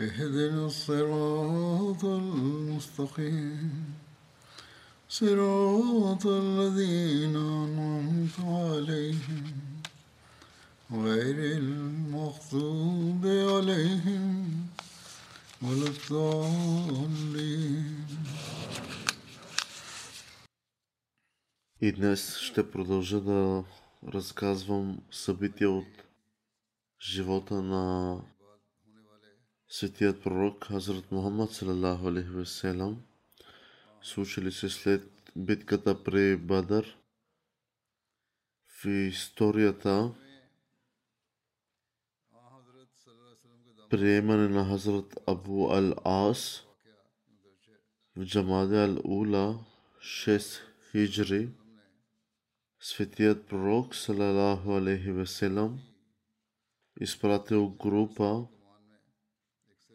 اهدنا الصراط المستقيم صراط الذين أنعمت عليهم غير المغضوب عليهم ولا الضالين И днес ще продължа да разказвам събития от живота на светият пророк Хазрат Мухаммад салалаху алейхи веселам, случили се след битката при Бадър. В историята приемане на Хазрат Абу Ал-Ас в Джамаде Ал-Ула 6 хиджри Светият пророк, салалаху алейхи веселам, изпратил група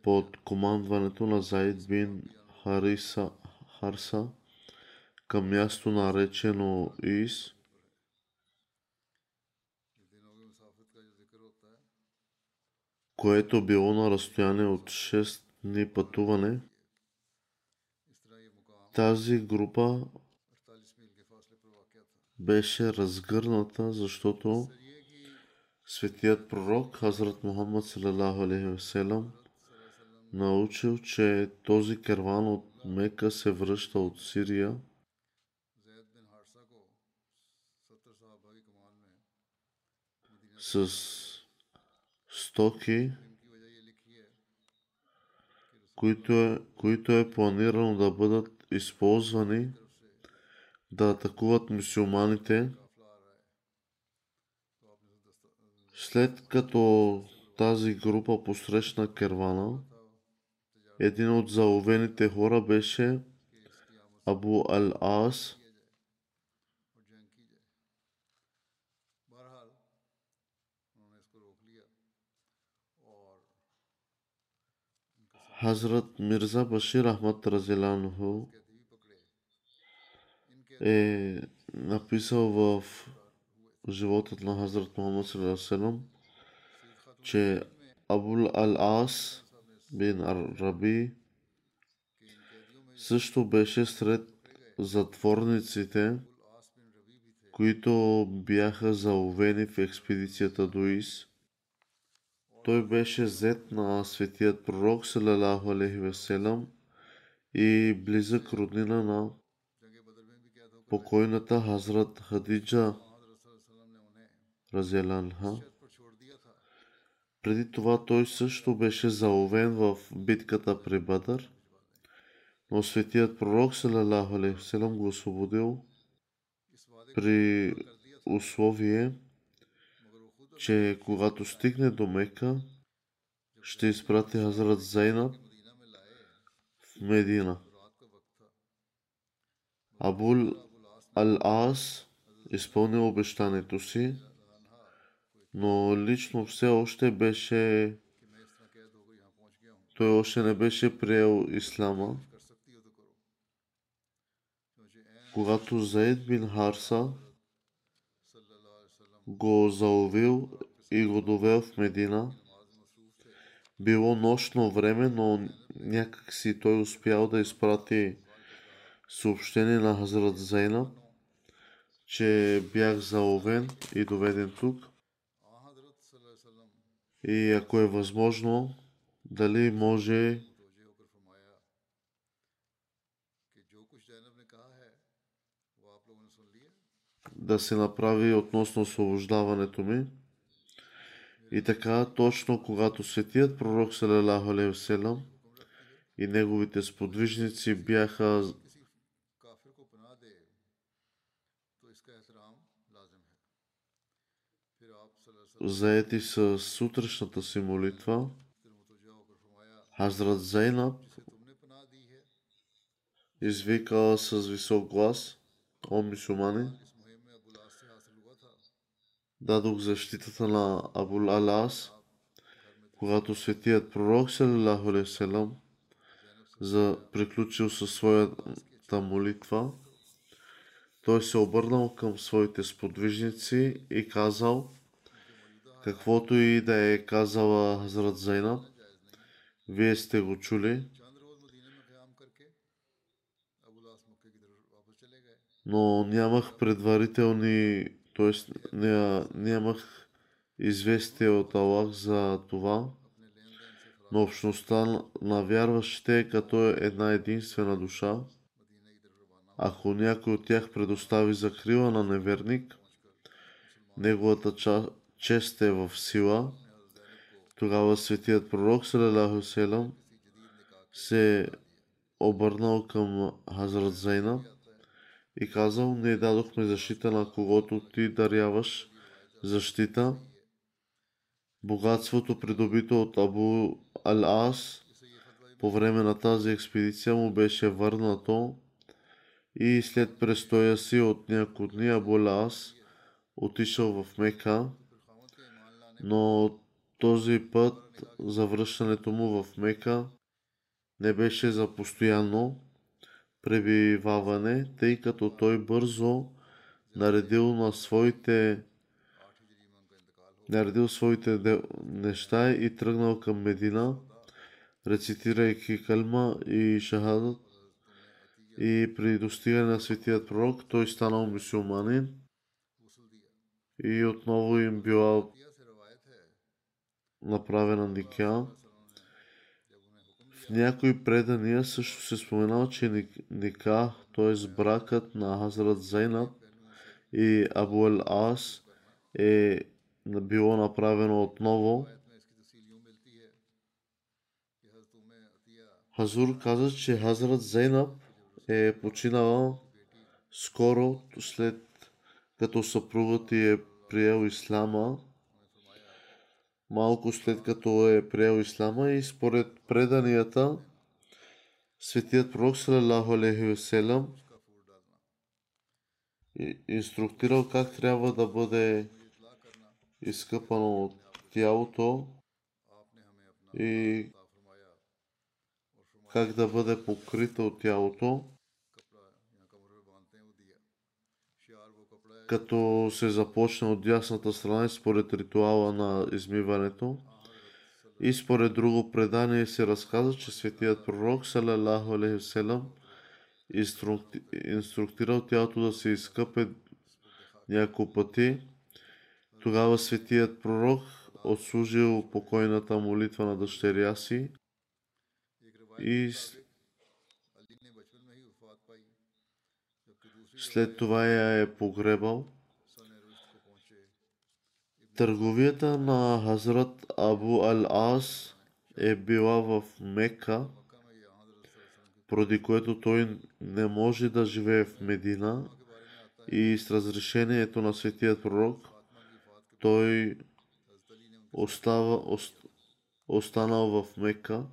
под командването на Заид бин Хариса, Харса към място наречено Ис, което било на разстояние от 6 дни пътуване. Тази група беше разгърната, защото светият пророк Хазрат Мухаммад салалаху алейхи научил, че този керван от Мека се връща от Сирия с стоки, които е, които е планирано да бъдат използвани да атакуват мусулманите. След като тази група посрещна кервана, един от заловените хора беше Абу Ал-Ас. Хазрат Мирза Башир Ахмад Разиланху е написал в животът на Хазрат Мухаммад че Абул Ал-Ас бин Раби също беше сред затворниците, които бяха заловени в експедицията до Ис. Той беше зет на светият пророк, салалаху алейхи и близък роднина на покойната Хазрат Хадиджа Разеланха. Преди това той също беше заловен в битката при Бадър, но светият пророк салалаху го освободил при условие, че когато стигне до Мека, ще изпрати Хазрат Зайнаб в Медина. Абул Ал-Ас изпълнил обещанието си, но лично все още беше той още не беше приел ислама. Когато Заид бин Харса го заловил и го довел в Медина, било нощно време, но някак си той успял да изпрати съобщение на Хазрат Зайнаб, че бях заловен и доведен тук и ако е възможно, дали може да се направи относно освобождаването ми. И така, точно когато светият пророк Салалаху и неговите сподвижници бяха заети с сутрешната си молитва, Хазрат Зайнаб извика с висок глас, о Мисумани, дадох защитата на Абул Алас, когато светият пророк Салалаху Селам за приключил със своята молитва, той се обърнал към своите сподвижници и казал – Каквото и да е казала Хазрат Зайна, вие сте го чули. Но нямах предварителни, т.е. нямах известие от Аллах за това, но общността на вярващите е като една единствена душа. Ако някой от тях предостави закрила на неверник, неговата част чест е в сила, тогава светият пророк Салалаху васелам се обърнал към Хазрат Зайнаб и казал, ние дадохме защита на когото ти даряваш. Защита. Богатството, придобито от Абу Ал-Ас по време на тази експедиция му беше върнато и след престоя си от няколко дни Абу Ал-Ас отишъл в Мека, но този път завръщането му в Мека не беше за постоянно пребиваване, тъй като той бързо наредил на своите наредил своите неща и тръгнал към Медина, рецитирайки калма и шахадът. И при достигане на светият пророк, той станал мусулманин и отново им била направена Никя. В някои предания също се споменава, че Ника, т.е. бракът на Хазрат Зайнаб и Абу Ел Ас е било направено отново. Хазур каза, че Хазрат Зайнаб е починала скоро след като съпругът ти е приел ислама малко след като е приел ислама и според преданията светият пророк салалаху алейхи вселам инструктирал как трябва да бъде изкъпано от тялото и как да бъде покрита от тялото. като се започне от дясната страна и според ритуала на измиването. И според друго предание се разказа, че светият пророк Салалаху Алейхиселам инструктирал тялото да се изкъпе няколко пъти. Тогава светият пророк отслужил покойната молитва на дъщеря си и След това я е погребал. Търговията на Хазрат Абу Ал-Ас е била в Мека, поради което той не може да живее в Медина и с разрешението на светият пророк той остава, ост, останал в Мека.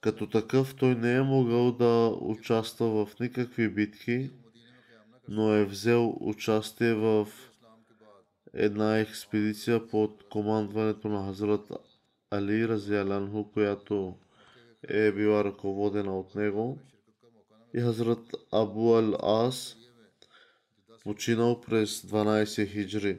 Като такъв той не е могъл да участва в никакви битки, но е взел участие в една експедиция под командването на Хазрат Али Разиаланху, която е била ръководена от него. И Хазрат Абу Ал Ас починал през 12 хиджри.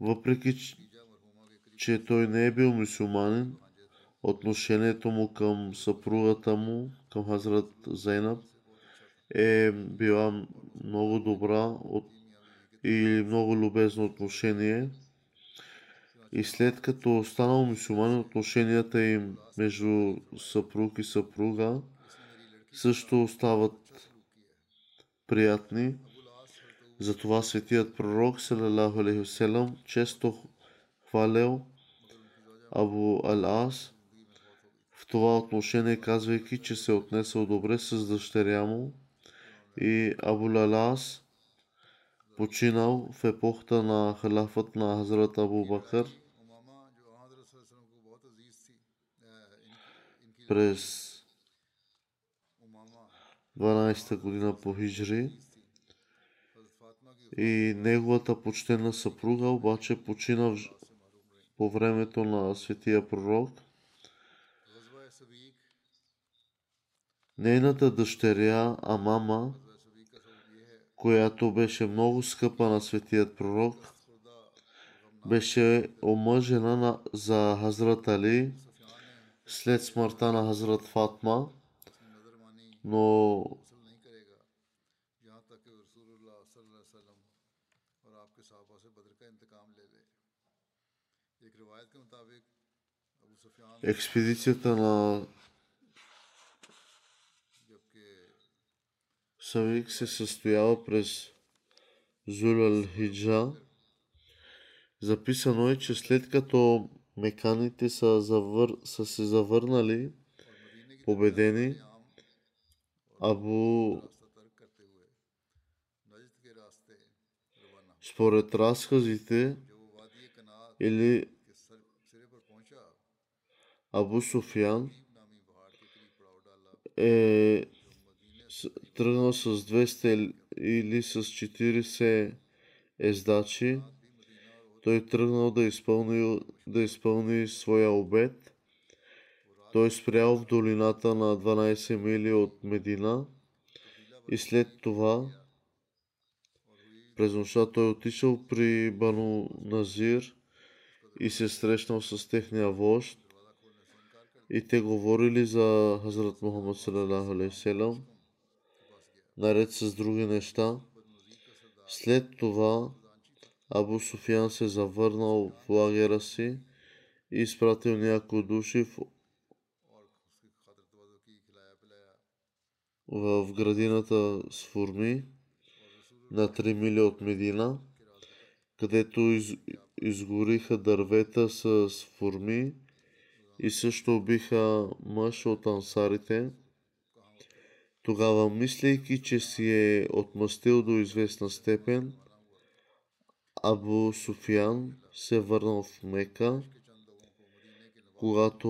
въпреки че той не е бил мусулманин, отношението му към съпругата му, към Хазрат Зайнаб, е била много добра от, и много любезно отношение. И след като станал мусулманин, отношенията им между съпруг и съпруга също остават приятни. Затова светият пророк, салалаху алейхи често хвалял Абу Ал-Ас в това отношение, казвайки, че се е отнесъл добре с дъщеря му. И Абу Ал-Ас починал в епохата на халафът на Хазрат Абу Бакър през 12-та година по Хиджри и неговата почтена съпруга обаче почина по времето на светия пророк. Нейната дъщеря Амама, която беше много скъпа на светият пророк, беше омъжена на, за Хазрат Али след смъртта на Хазрат Фатма, но експедицията на Савик се състоява през Зулал Хиджа. Записано е, че след като меканите са, завър... са се завърнали победени, Абу според разказите или Абу Суфян е тръгнал с 200 или с 40 ездачи. Той тръгнал да изпълни, да изпълни своя обед. Той спрял в долината на 12 мили от Медина и след това през нощта той отишъл при Бану Назир и се срещнал с техния вожд и те говорили за Хазрат Мухаммад салалаху алейхи наред с други неща. След това Абу Суфиян се завърнал в лагера си и изпратил някои души в, в градината с форми на 3 мили от Медина, където из, изгориха дървета с форми и също убиха мъж от ансарите. Тогава, мислейки, че си е отмъстил до известна степен, Абу Суфиян се върнал в Мека. Когато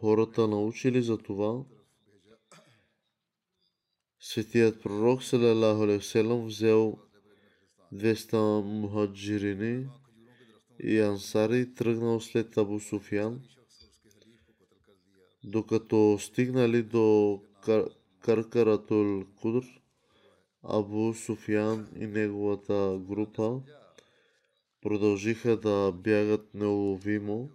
хората научили за това, светият пророк салалаху алейхи взел 200 мухаджирини и ансари тръгнал след Абу Суфиян – докато стигнали до Каркаратул Кудр, Абу Суфиян и неговата група продължиха да бягат неуловимо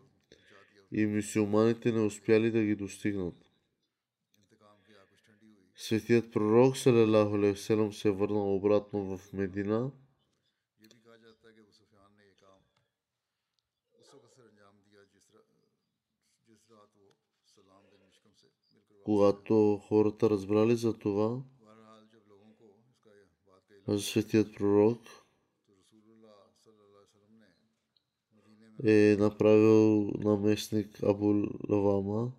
и мусулманите не успяли да ги достигнат. Светият пророк се върнал обратно в Медина – Когато хората разбрали за това, светият пророк е направил наместник Абу Лавама.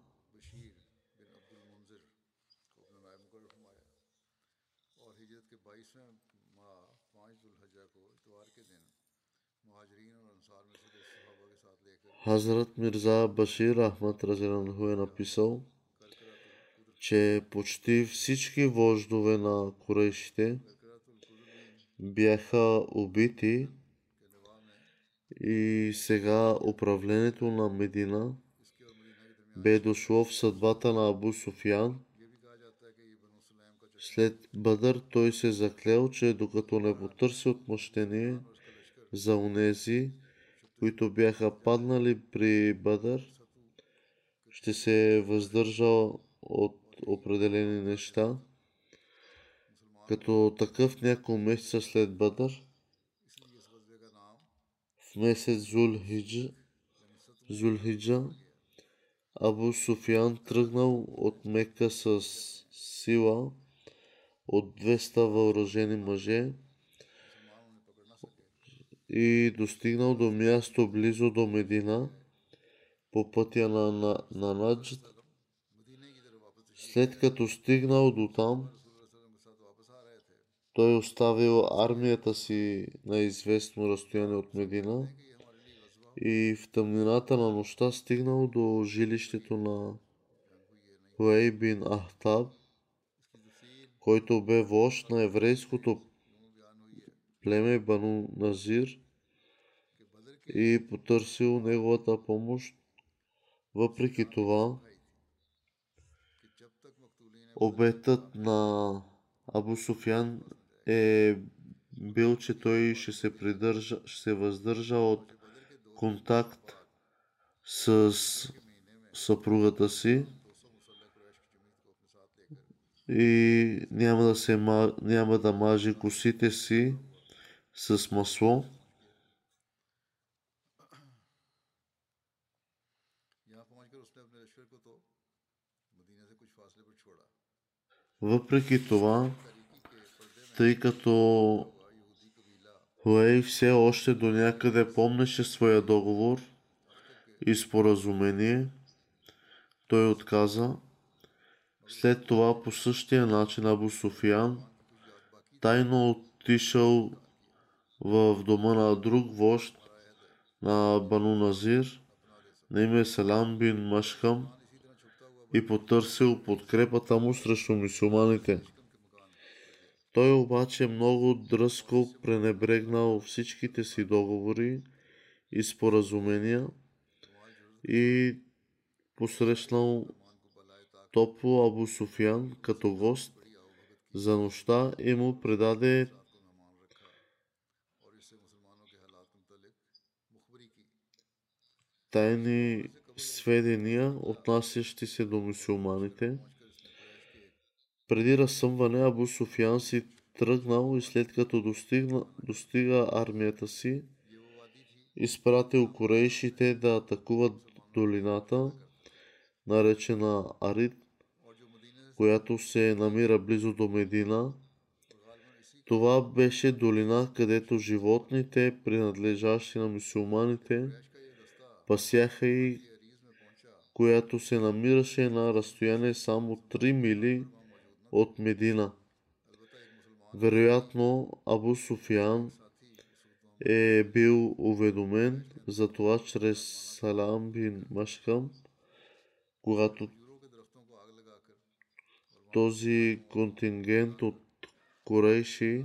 Хазрат Мирза Башир Ахмад Разиранху е написал – че почти всички вождове на корейшите бяха убити и сега управлението на Медина бе дошло в съдбата на Абу Суфян. След Бадър той се заклел, че докато не потърси отмъщение за унези, които бяха паднали при Бадър, ще се въздържа от определени неща. Като такъв няколко месеца след Бадър, в месец Зулхиджа, Зулхиджа Абу Суфян тръгнал от Мека с сила от 200 въоръжени мъже и достигнал до място близо до Медина по пътя на, на, на Наджд. След като стигнал до там, той оставил армията си на известно разстояние от Медина и в тъмнината на нощта стигнал до жилището на Хуей бин Ахтаб, който бе вожд на еврейското племе Бану Назир и потърсил неговата помощ. Въпреки това, обетът на Абу Суфян е бил, че той ще се, придържа, ще се въздържа от контакт с съпругата си и няма да, се, няма да мажи косите си с масло. Въпреки това, тъй като Хуей все още до някъде помнеше своя договор и споразумение, той отказа. След това по същия начин Абу Суфиян тайно отишъл в дома на друг вожд на Бану Назир, на име Салам бин Машкам, и потърсил подкрепата му срещу мусулманите. Той обаче много дръско пренебрегнал всичките си договори и споразумения и посрещнал топло Абу Суфян като гост за нощта и му предаде тайни сведения, отнасящи се до мусулманите. Преди разсъмване Абу Суфян си тръгнал и след като достигна, достига армията си, изпратил корейшите да атакуват долината, наречена Арид, която се намира близо до Медина. Това беше долина, където животните, принадлежащи на мусулманите, пасяха и която се намираше на разстояние само 3 мили от Медина. Вероятно Абу Суфиян е бил уведомен за това чрез Салам бин Машкам, когато този контингент от корейши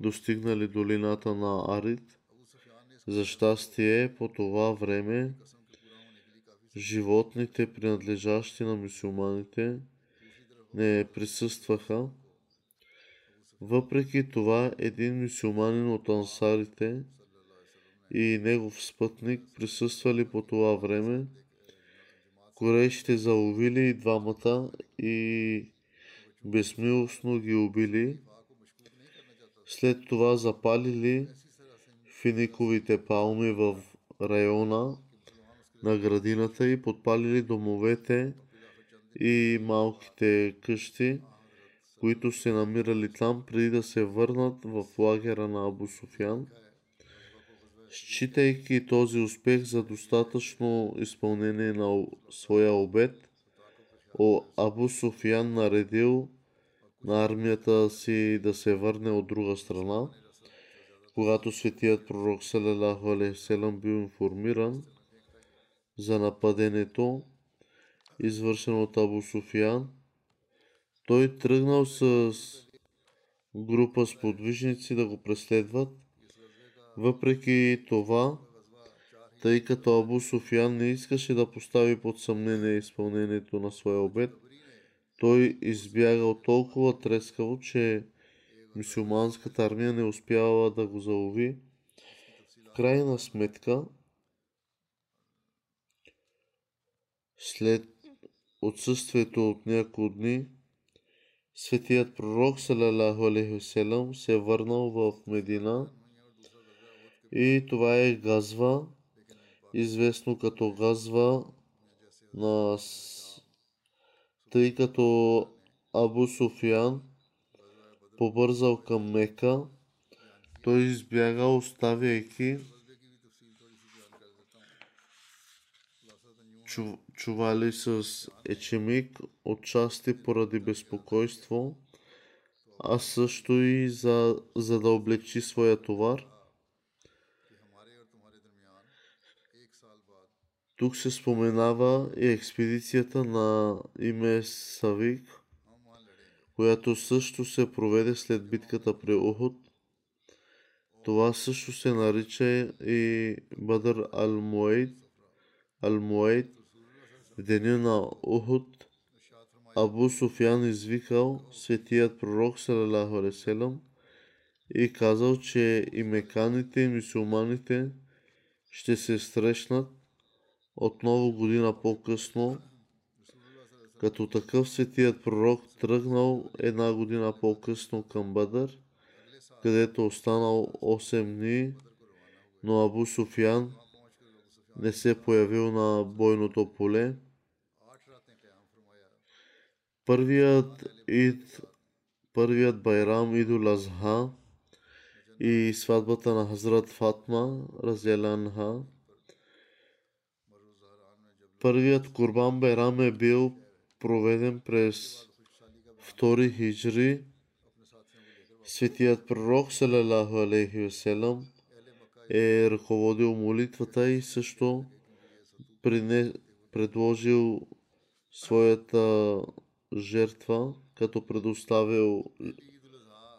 достигнали долината на Арид. За щастие по това време животните, принадлежащи на мусулманите, не присъстваха. Въпреки това, един мусулманин от ансарите и негов спътник присъствали по това време. Корейшите заловили и двамата и безмилостно ги убили. След това запалили финиковите палми в района на градината и подпалили домовете и малките къщи, които се намирали там преди да се върнат в лагера на Абу Суфян. Считайки този успех за достатъчно изпълнение на своя обед, Абу Суфян наредил на армията си да се върне от друга страна. Когато светият пророк Салалаху Алейхиселам бил информиран за нападението, извършено от Абу Суфиян, той тръгнал с група сподвижници да го преследват. Въпреки това, тъй като Абу Суфян не искаше да постави под съмнение изпълнението на своя обед, той избягал толкова трескаво, че мусулманската армия не успяла да го залови. В крайна сметка, след отсъствието от няколко дни, светият пророк салалаху алейхи се е върнал в Медина и това е газва, известно като газва на тъй като Абу Суфиян побързал към Мека, той избяга, оставяйки чували с ечемик отчасти поради безпокойство, а също и за, за да облегчи своя товар. Тук се споменава и експедицията на име Савик, която също се проведе след битката при Ухуд. Това също се нарича и Бадър Ал-Муайд. Ал-Муайд в деня на Ухуд Абу Суфян извикал светият пророк Салалаху и казал, че и меканите и мусулманите ще се срещнат отново година по-късно. Като такъв светият пророк тръгнал една година по-късно към Бадър, където останал 8 дни, но Абу Суфян не се появил на бойното поле. Първият ид, първият Байрам Идул Азха и сватбата на Хазрат Фатма, Разяланха, Първият Курбан Байрам е бил проведен през втори хиджри. Светият пророк салалаху алейхи веселам е ръководил молитвата и също предложил своята жертва, като предоставил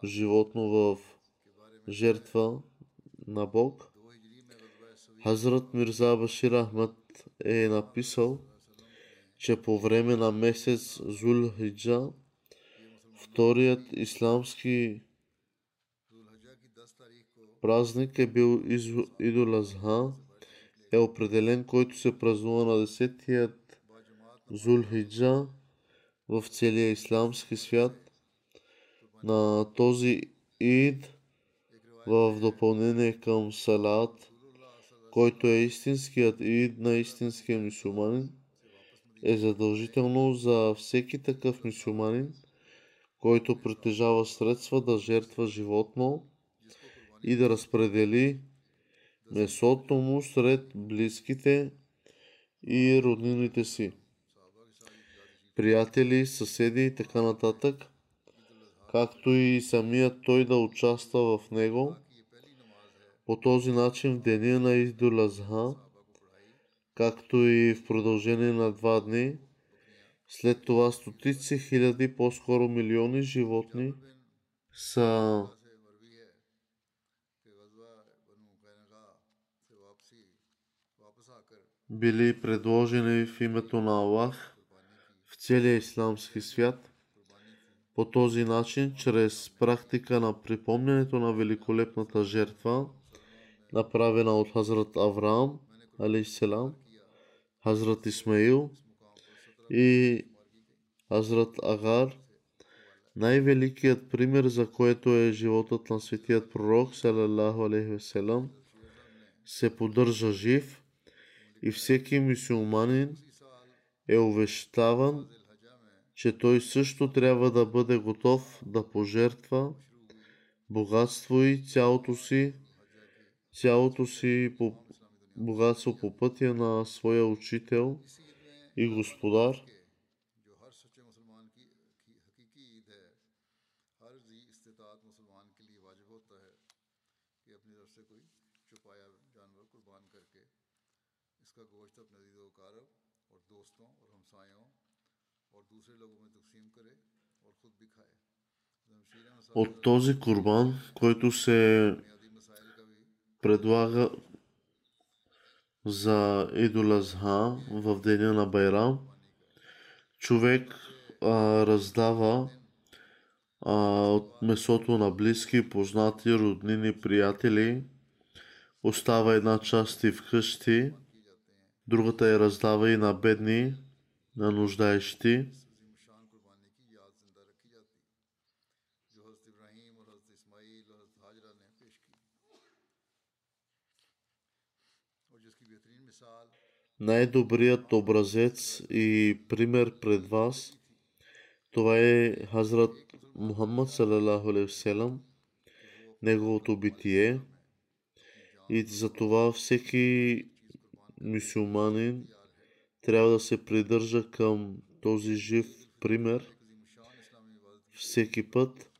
животно в жертва на Бог. Хазрат Мирза Башир Ахмад е написал, че по време на месец Зул Хиджа, вторият исламски празник е бил Идул Азха, е определен, който се празнува на 10-тият Зул Хиджа в целия исламски свят. На този ид в допълнение към Салат който е истинският ид на истинския мусулманин, е задължително за всеки такъв мусулманин, който притежава средства да жертва животно и да разпредели месото му сред близките и роднините си, приятели, съседи и така нататък, както и самият той да участва в него. По този начин в деня на Издул Азха, както и в продължение на два дни, след това стотици хиляди, по-скоро милиони животни са били предложени в името на Аллах в целия исламски свят. По този начин, чрез практика на припомнянето на великолепната жертва, направена от Хазрат Авраам, алейхиссалам, Хазрат Исмаил и Хазрат Агар. Най-великият пример, за което е животът на светият пророк, салалаху алейхи се поддържа жив и всеки мусулманин е увещаван, че той също трябва да бъде готов да пожертва богатство и цялото си цялото си богатство по пътя на своя учител и господар. От този курбан, който се предлага за Идолазха в деня на Байрам, човек а, раздава а, от месото на близки, познати, роднини, приятели. Остава една част и вкъщи, другата я раздава и на бедни, на нуждаещи. Най-добрият образец и пример пред вас, това е Хазрат Мухаммад салалаху алейхи неговото битие. И за това всеки мусулманин трябва да се придържа към този жив пример всеки път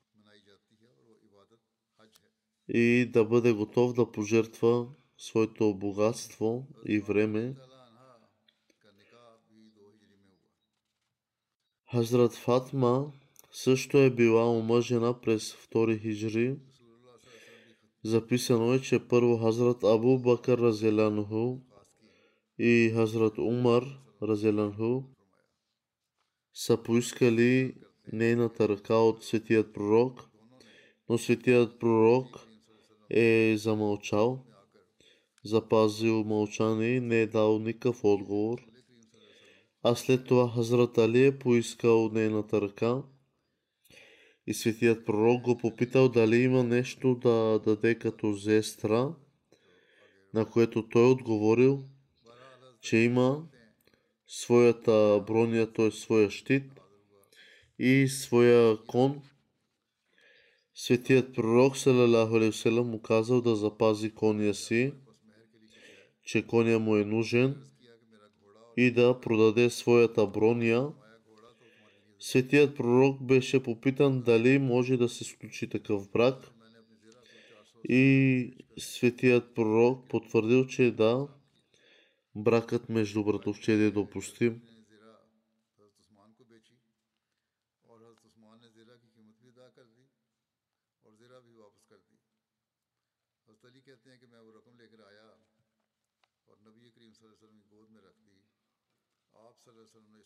и да бъде готов да пожертва своето богатство и време Хазрат Фатма също е била омъжена през втори хиджри. Записано е, че първо Хазрат Абу Бакър Разелянху и Хазрат Умар Разелянху са поискали нейната ръка от светият пророк, но светият пророк е замълчал, запазил мълчание и не е дал никакъв отговор – а след това Хазрат Али е поискал нейната ръка и светият пророк го попитал дали има нещо да даде като зестра, на което той отговорил, че има своята броня, т.е. своя щит и своя кон. Светият пророк, му казал да запази коня си, че коня му е нужен и да продаде своята броня. Светият пророк беше попитан дали може да се случи такъв брак. И светият пророк потвърдил, че да, бракът между братовчеди е допустим.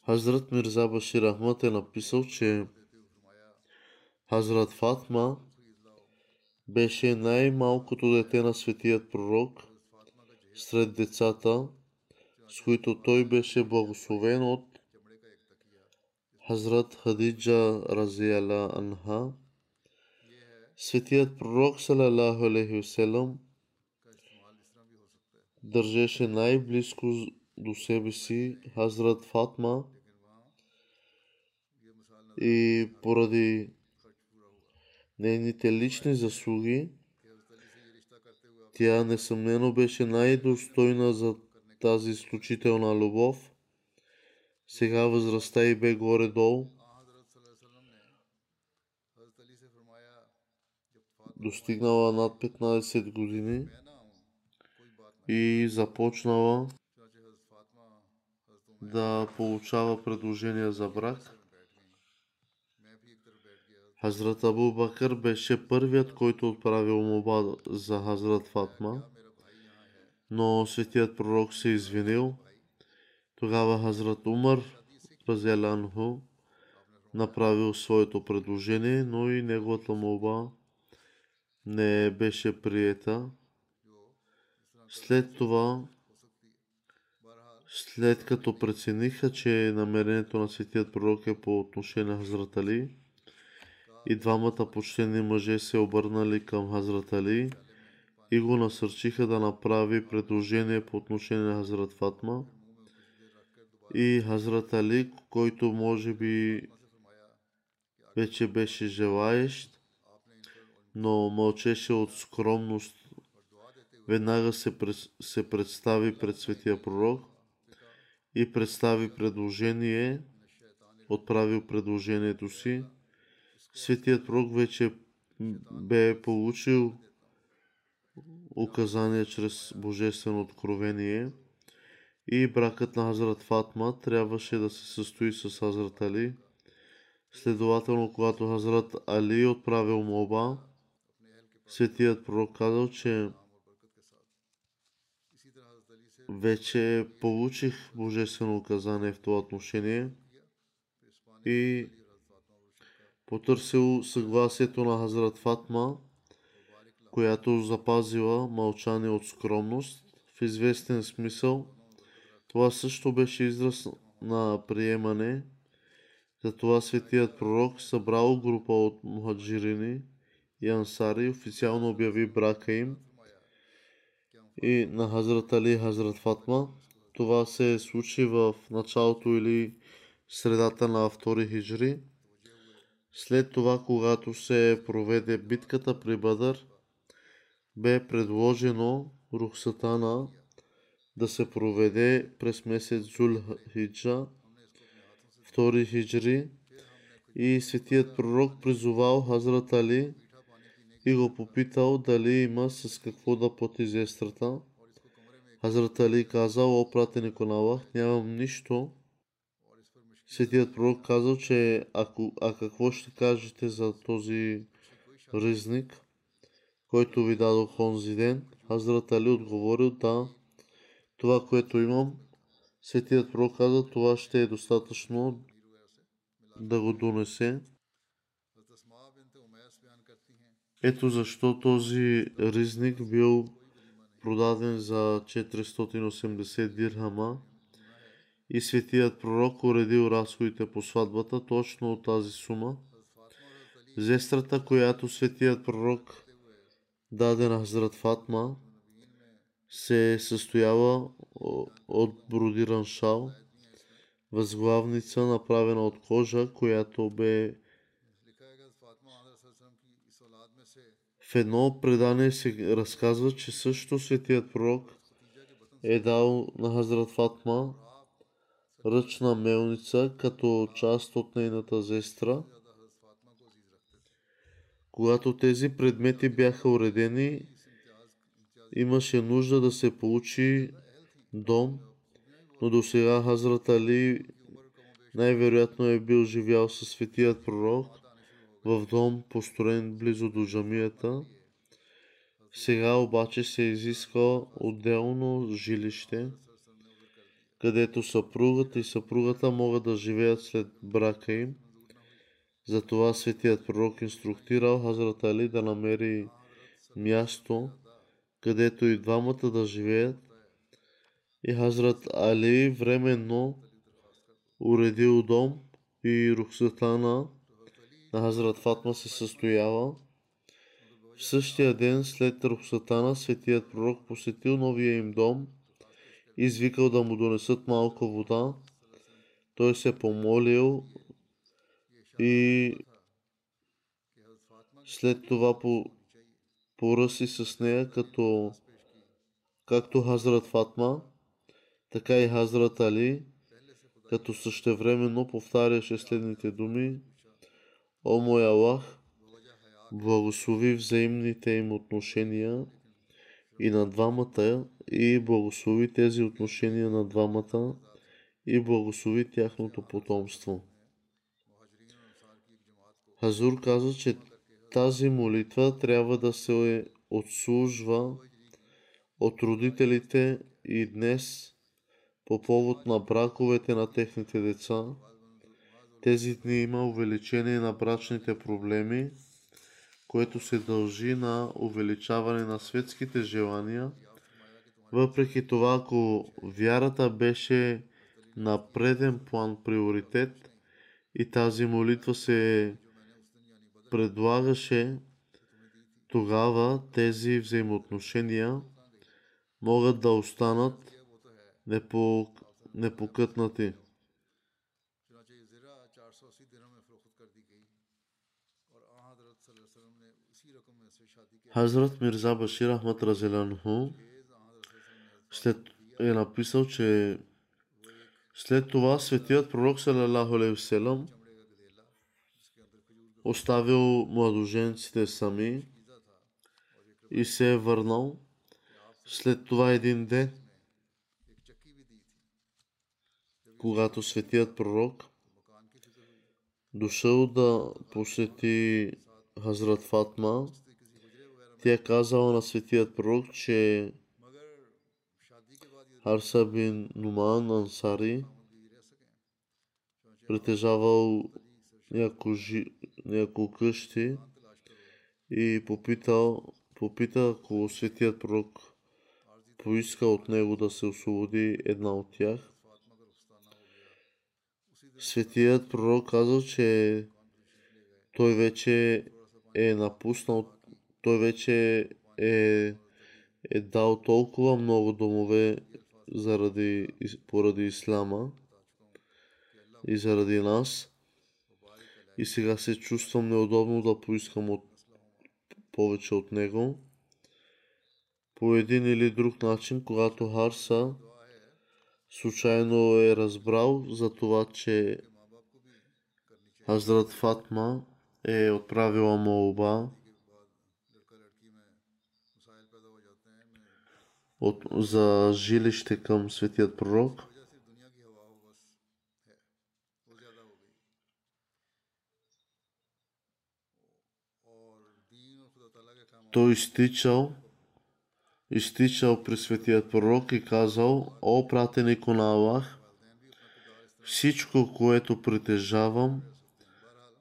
Хазрат Мирза Башир Ахмад е написал, че Хазрат Фатма беше най-малкото дете на светият пророк сред децата, с които той беше благословен от Хазрат Хадиджа Разияла Анха. Светият пророк салалаху алейхи държеше най-близко до себе си Хазрат Фатма и поради нейните лични заслуги, тя несъмнено беше най-достойна за тази изключителна любов. Сега възрастта и бе горе-долу. Достигнала над 15 години и започнала да получава предложения за брак. Хазрат Абу Бакър беше първият, който отправил моба за Хазрат Фатма, но светият пророк се извинил. Тогава Хазрат Умар, разялянху, направил своето предложение, но и неговата молба не беше приета. След това след като прецениха, че намерението на светият пророк е по отношение на Хазрат Али, и двамата почтени мъже се обърнали към Хазрат Али и го насърчиха да направи предложение по отношение на Хазрат Фатма. И Хазрат Али, който може би вече беше желаещ, но мълчеше от скромност, веднага се, се представи пред светия пророк и представи предложение, отправил предложението си. Светият пророк вече бе получил указания чрез божествено откровение и бракът на Хазрат Фатма трябваше да се състои с Хазрат Али. Следователно, когато Хазрат Али отправил молба, светият пророк казал, че вече получих божествено указание в това отношение и потърсил съгласието на Хазрат Фатма, която запазила мълчание от скромност. В известен смисъл, това също беше израз на приемане. Затова светият пророк събрал група от мухаджирини и ансари, официално обяви брака им и на Хазрат Али Хазрат Фатма. Това се случи в началото или средата на втори хиджри. След това, когато се проведе битката при Бадър, бе предложено Рухсатана да се проведе през месец Зул Хиджа, втори хиджри, и светият пророк призовал Хазрат Али и го попитал дали има с какво да плати зестрата. Хазрат Али казал, о пратенико на Аллах, нямам нищо. Светият пророк казал, че ако, а какво ще кажете за този ризник, който ви дадох онзи ден? Хазрат Али отговорил, да, това, което имам. Светият пророк каза, това ще е достатъчно да го донесе. Ето защо този ризник бил продаден за 480 дирхама и светият пророк уредил разходите по сватбата точно от тази сума. Зестрата, която светият пророк даде на Хазрат Фатма, се състоява от бродиран шал, възглавница, направена от кожа, която бе В едно предание се разказва, че също светият пророк е дал на Хазрат Фатма ръчна мелница като част от нейната зестра. Когато тези предмети бяха уредени, имаше нужда да се получи дом, но до сега Хазрат Али най-вероятно е бил живял със светият пророк в дом, построен близо до джамията. Сега обаче се изисква отделно жилище, където съпругата и съпругата могат да живеят след брака им. Затова светият пророк инструктирал Хазрат Али да намери място, където и двамата да живеят. И Хазрат Али временно уредил дом и Рухсатана на Хазрат Фатма се състоява. В същия ден след Рухсатана светият пророк посетил новия им дом и извикал да му донесат малко вода. Той се помолил и след това по, поръси с нея като както Хазрат Фатма, така и Хазрат Али, като същевременно повтаряше следните думи О мой Аллах, благослови взаимните им отношения и на двамата и благослови тези отношения на двамата и благослови тяхното потомство. Хазур каза, че тази молитва трябва да се отслужва от родителите и днес по повод на браковете на техните деца. Тези дни има увеличение на брачните проблеми, което се дължи на увеличаване на светските желания. Въпреки това, ако вярата беше на преден план приоритет и тази молитва се предлагаше, тогава тези взаимоотношения могат да останат непокътнати. Хазрат Мирза Башир Ахмад Разелянху е написал, че след това светият пророк Салалаху Алейхиселам оставил младоженците сами и се е върнал. След това един ден, когато светият пророк дошъл да посети Хазрат Фатма. Тя казала на светият пророк, че Харса бин Нуман Ансари притежавал няколко къщи и попитал, попита, ако светият пророк поиска от него да се освободи една от тях. Светият пророк казал, че той вече е напуснал, той вече е, е дал толкова много домове заради, поради Ислама и заради нас. И сега се чувствам неудобно да поискам от, повече от него. По един или друг начин, когато Харса случайно е разбрал за това, че Хазрат Фатма е отправила молба от, за жилище към светият пророк. Той изтичал, изтичал при светият пророк и казал, о пратенико на Аллах, всичко, което притежавам,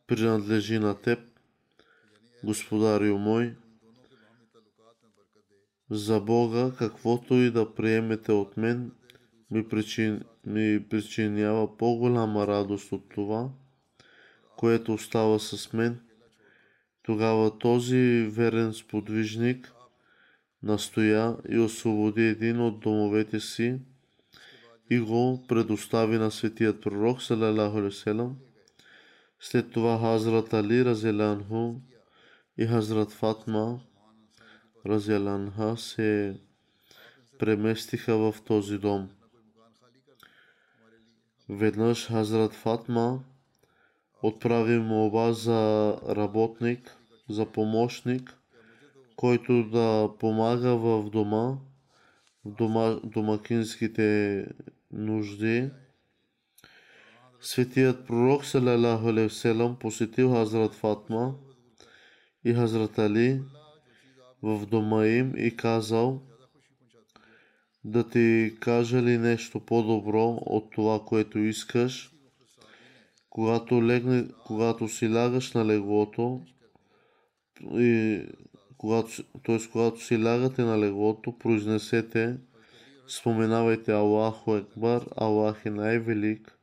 принадлежи на теб, Господарю мой, за Бога, каквото и да приемете от мен, ми, причин, ми причинява по-голяма радост от това, което остава с мен. Тогава този верен сподвижник настоя и освободи един от домовете си и го предостави на светият пророк, салалаху. След това Хазрат Али, разелянху, и Хазрат Фатма, Разяланха се преместиха в този дом. Веднъж Хазрат Фатма отправи молба за работник, за помощник, който да помага в дома, в дома, домакинските нужди. Светият пророк салалаху посетил Хазрат Фатма и Хазрат Али в дома им и казал да ти кажа ли нещо по-добро от това, което искаш, когато, легне, когато си лягаш на леглото, и когато, т.е. когато си лягате на леглото, произнесете, споменавайте Аллаху Екбар, Аллах е най-велик,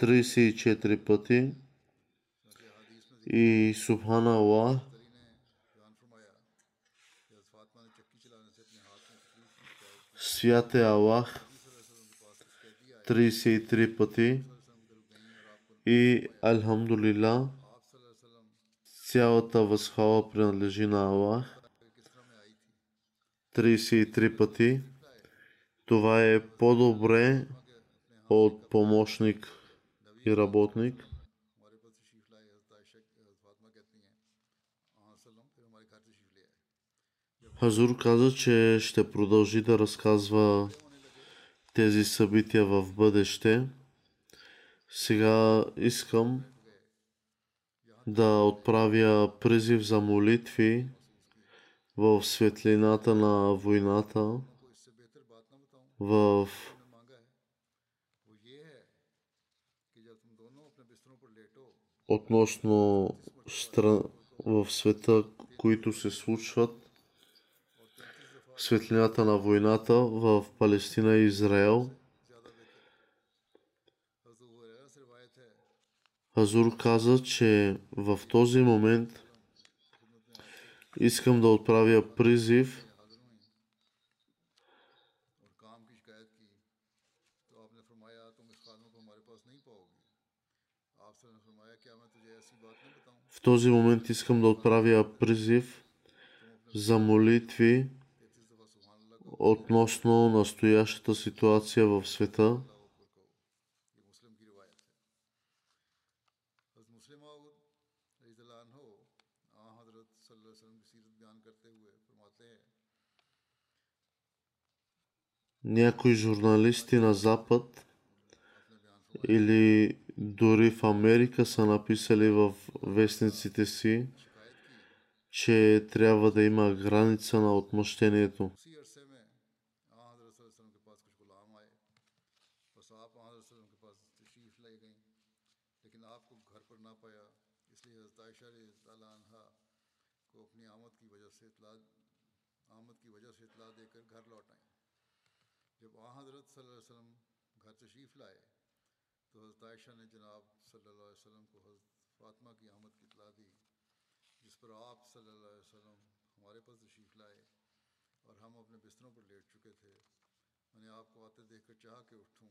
34 пъти и Субхана Аллах, Свят е Аллах 33 пъти и Алхамдулила цялата възхвала принадлежи на Аллах 33 пъти. Това е по-добре от помощник и работник. Хазур каза, че ще продължи да разказва тези събития в бъдеще. Сега искам да отправя призив за молитви в светлината на войната, в относно стран, в света, които се случват светлината на войната в Палестина и Израел. Азур каза, че в този момент искам да отправя призив В този момент искам да отправя призив за молитви относно настоящата ситуация в света. Някои журналисти на Запад или дори в Америка са написали в вестниците си, че трябва да има граница на отмъщението. کی وجہ سے اطلاع، آمد کی وجہ سے اطلاع دے کر گھر لوٹ آئیں۔ جب آ حضرت صلی اللہ علیہ وسلم گھر تشریف لائے، تو حضرت عائشہ نے جناب صلی اللہ علیہ وسلم کو حضرت فاطمہ کی آمد کی اطلاع دی، جس پر آپ صلی اللہ علیہ وسلم ہمارے پاس تشریف لائے اور ہم اپنے بستروں پر لیٹ چکے تھے۔ میں نے آپ کو آتے دیکھ کر چاہ کے اٹھوں،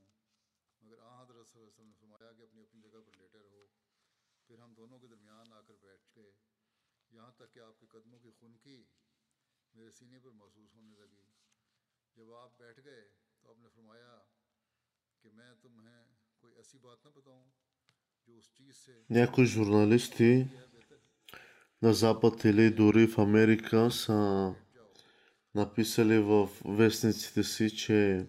مگر آ حضرت صلی اللہ علیہ وسلم نے فرمایا کہ اپنی اپنی جگہ پر لیٹے رہو۔ پھر ہم دونوں کے درمیان آ کر بیٹھ گئے۔ Някои журналисти на Запад или дори в Америка са написали в вестниците си, че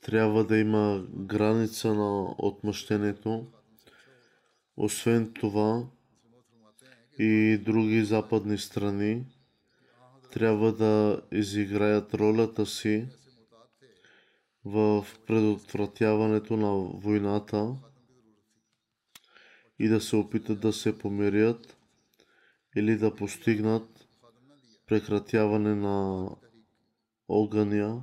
трябва да има граница на отмъщението. Освен това и други западни страни трябва да изиграят ролята си в предотвратяването на войната и да се опитат да се помирят или да постигнат прекратяване на огъня.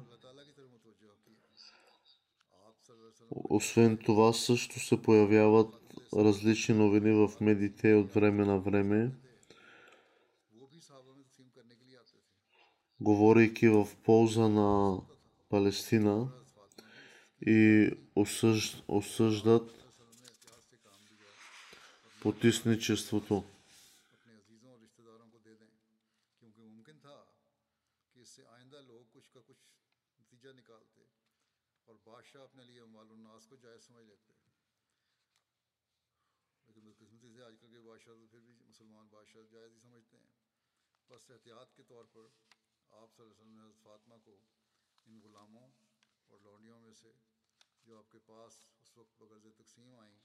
Освен това също се появяват различни новини в медиите от време на време, говорейки в полза на Палестина и осъждат потисничеството. اور بادشاہ اپنے لیے مال الناس کو جائز سمجھ لیتے آج کل کے بادشاہ پھر بھی مسلمان بادشاہ جائز ہی سمجھتے ہیں۔ بس احتیاط کے طور پر آپ صلی اللہ علیہ وسلم نے حضرت فاطمہ کو ان غلاموں اور لونڈیوں میں سے جو آپ کے پاس اس وقت بغرض تقسیم آئیں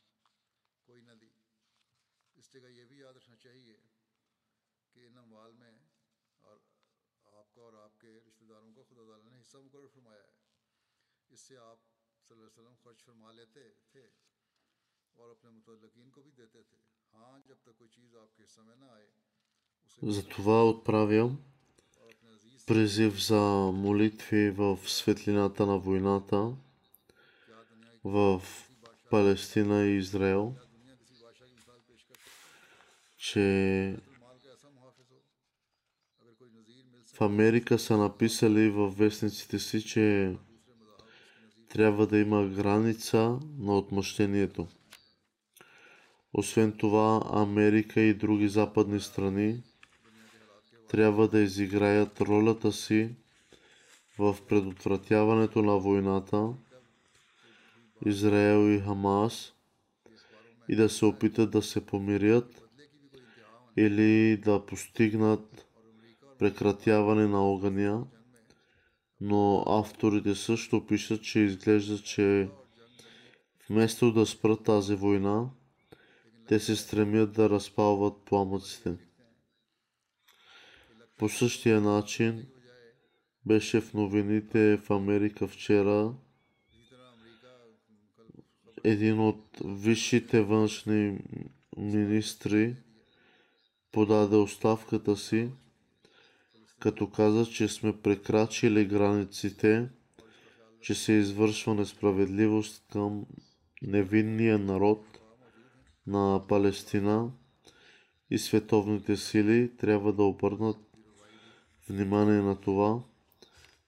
کوئی نہ دی۔ اس جگہ یہ بھی یاد رکھنا چاہیے کہ ان اموال میں اور آپ کا اور آپ کے رشتہ داروں کا خدا تعالیٰ نے حصہ مقرر فرمایا ہے۔ اس سے آپ صلی اللہ علیہ وسلم خرچ فرما لیتے تھے اور اپنے متعلقین کو بھی دیتے تھے۔ Затова отправям призив за молитви в светлината на войната в Палестина и Израел, че в Америка са написали във вестниците си, че трябва да има граница на отмъщението. Освен това, Америка и други западни страни трябва да изиграят ролята си в предотвратяването на войната Израел и Хамас и да се опитат да се помирят или да постигнат прекратяване на огъня, но авторите също пишат, че изглежда, че вместо да спрат тази война, те се стремят да разпалват пламъците. По същия начин беше в новините в Америка вчера един от висшите външни министри подаде оставката си, като каза, че сме прекрачили границите, че се извършва несправедливост към невинния народ на Палестина и световните сили трябва да обърнат внимание на това.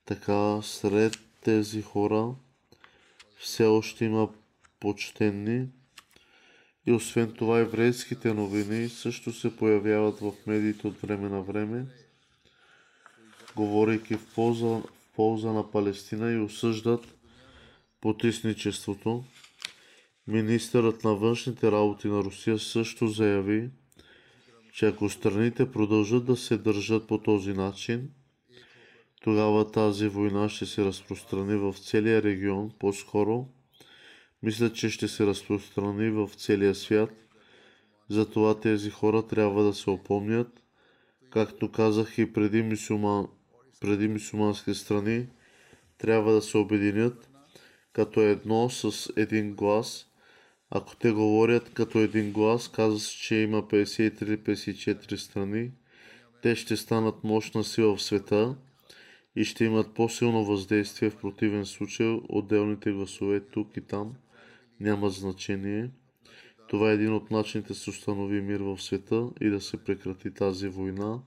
Така сред тези хора все още има почтенни и освен това еврейските новини също се появяват в медиите от време на време, говорейки в полза, в полза на Палестина и осъждат потисничеството. Министърът на външните работи на Русия също заяви, че ако страните продължат да се държат по този начин, тогава тази война ще се разпространи в целия регион. По-скоро Мисля, че ще се разпространи в целия свят. Затова тези хора трябва да се опомнят, както казах и преди, мисюма, преди мисюмански страни, трябва да се обединят като едно с един глас. Ако те говорят като един глас, казва се, че има 53-54 страни, те ще станат мощна сила в света и ще имат по-силно въздействие. В противен случай отделните гласове тук и там нямат значение. Това е един от начините да се установи мир в света и да се прекрати тази война.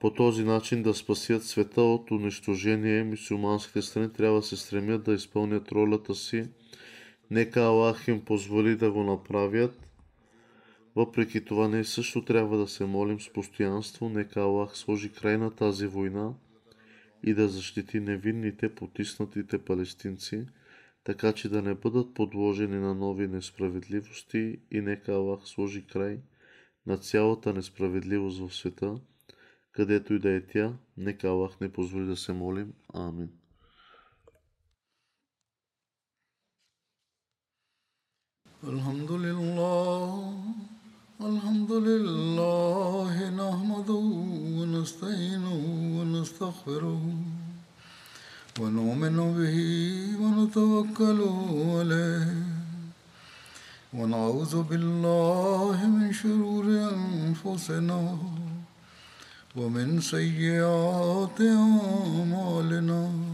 По този начин да спасят света от унищожение, мусулманските страни трябва да се стремят да изпълнят ролята си. Нека Аллах им позволи да го направят. Въпреки това, ние също трябва да се молим с постоянство. Нека Аллах сложи край на тази война и да защити невинните, потиснатите палестинци, така че да не бъдат подложени на нови несправедливости и нека Аллах сложи край на цялата несправедливост в света, където и да е тя, нека Аллах не позволи да се молим. Амин. الحمد لله الحمد لله نحمده ونستعينه ونستغفره ونؤمن به ونتوكل عليه. ونعوذ بالله من شرور أنفسنا ومن سيئات أعمالنا.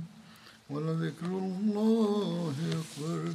ولذكر الله أكبر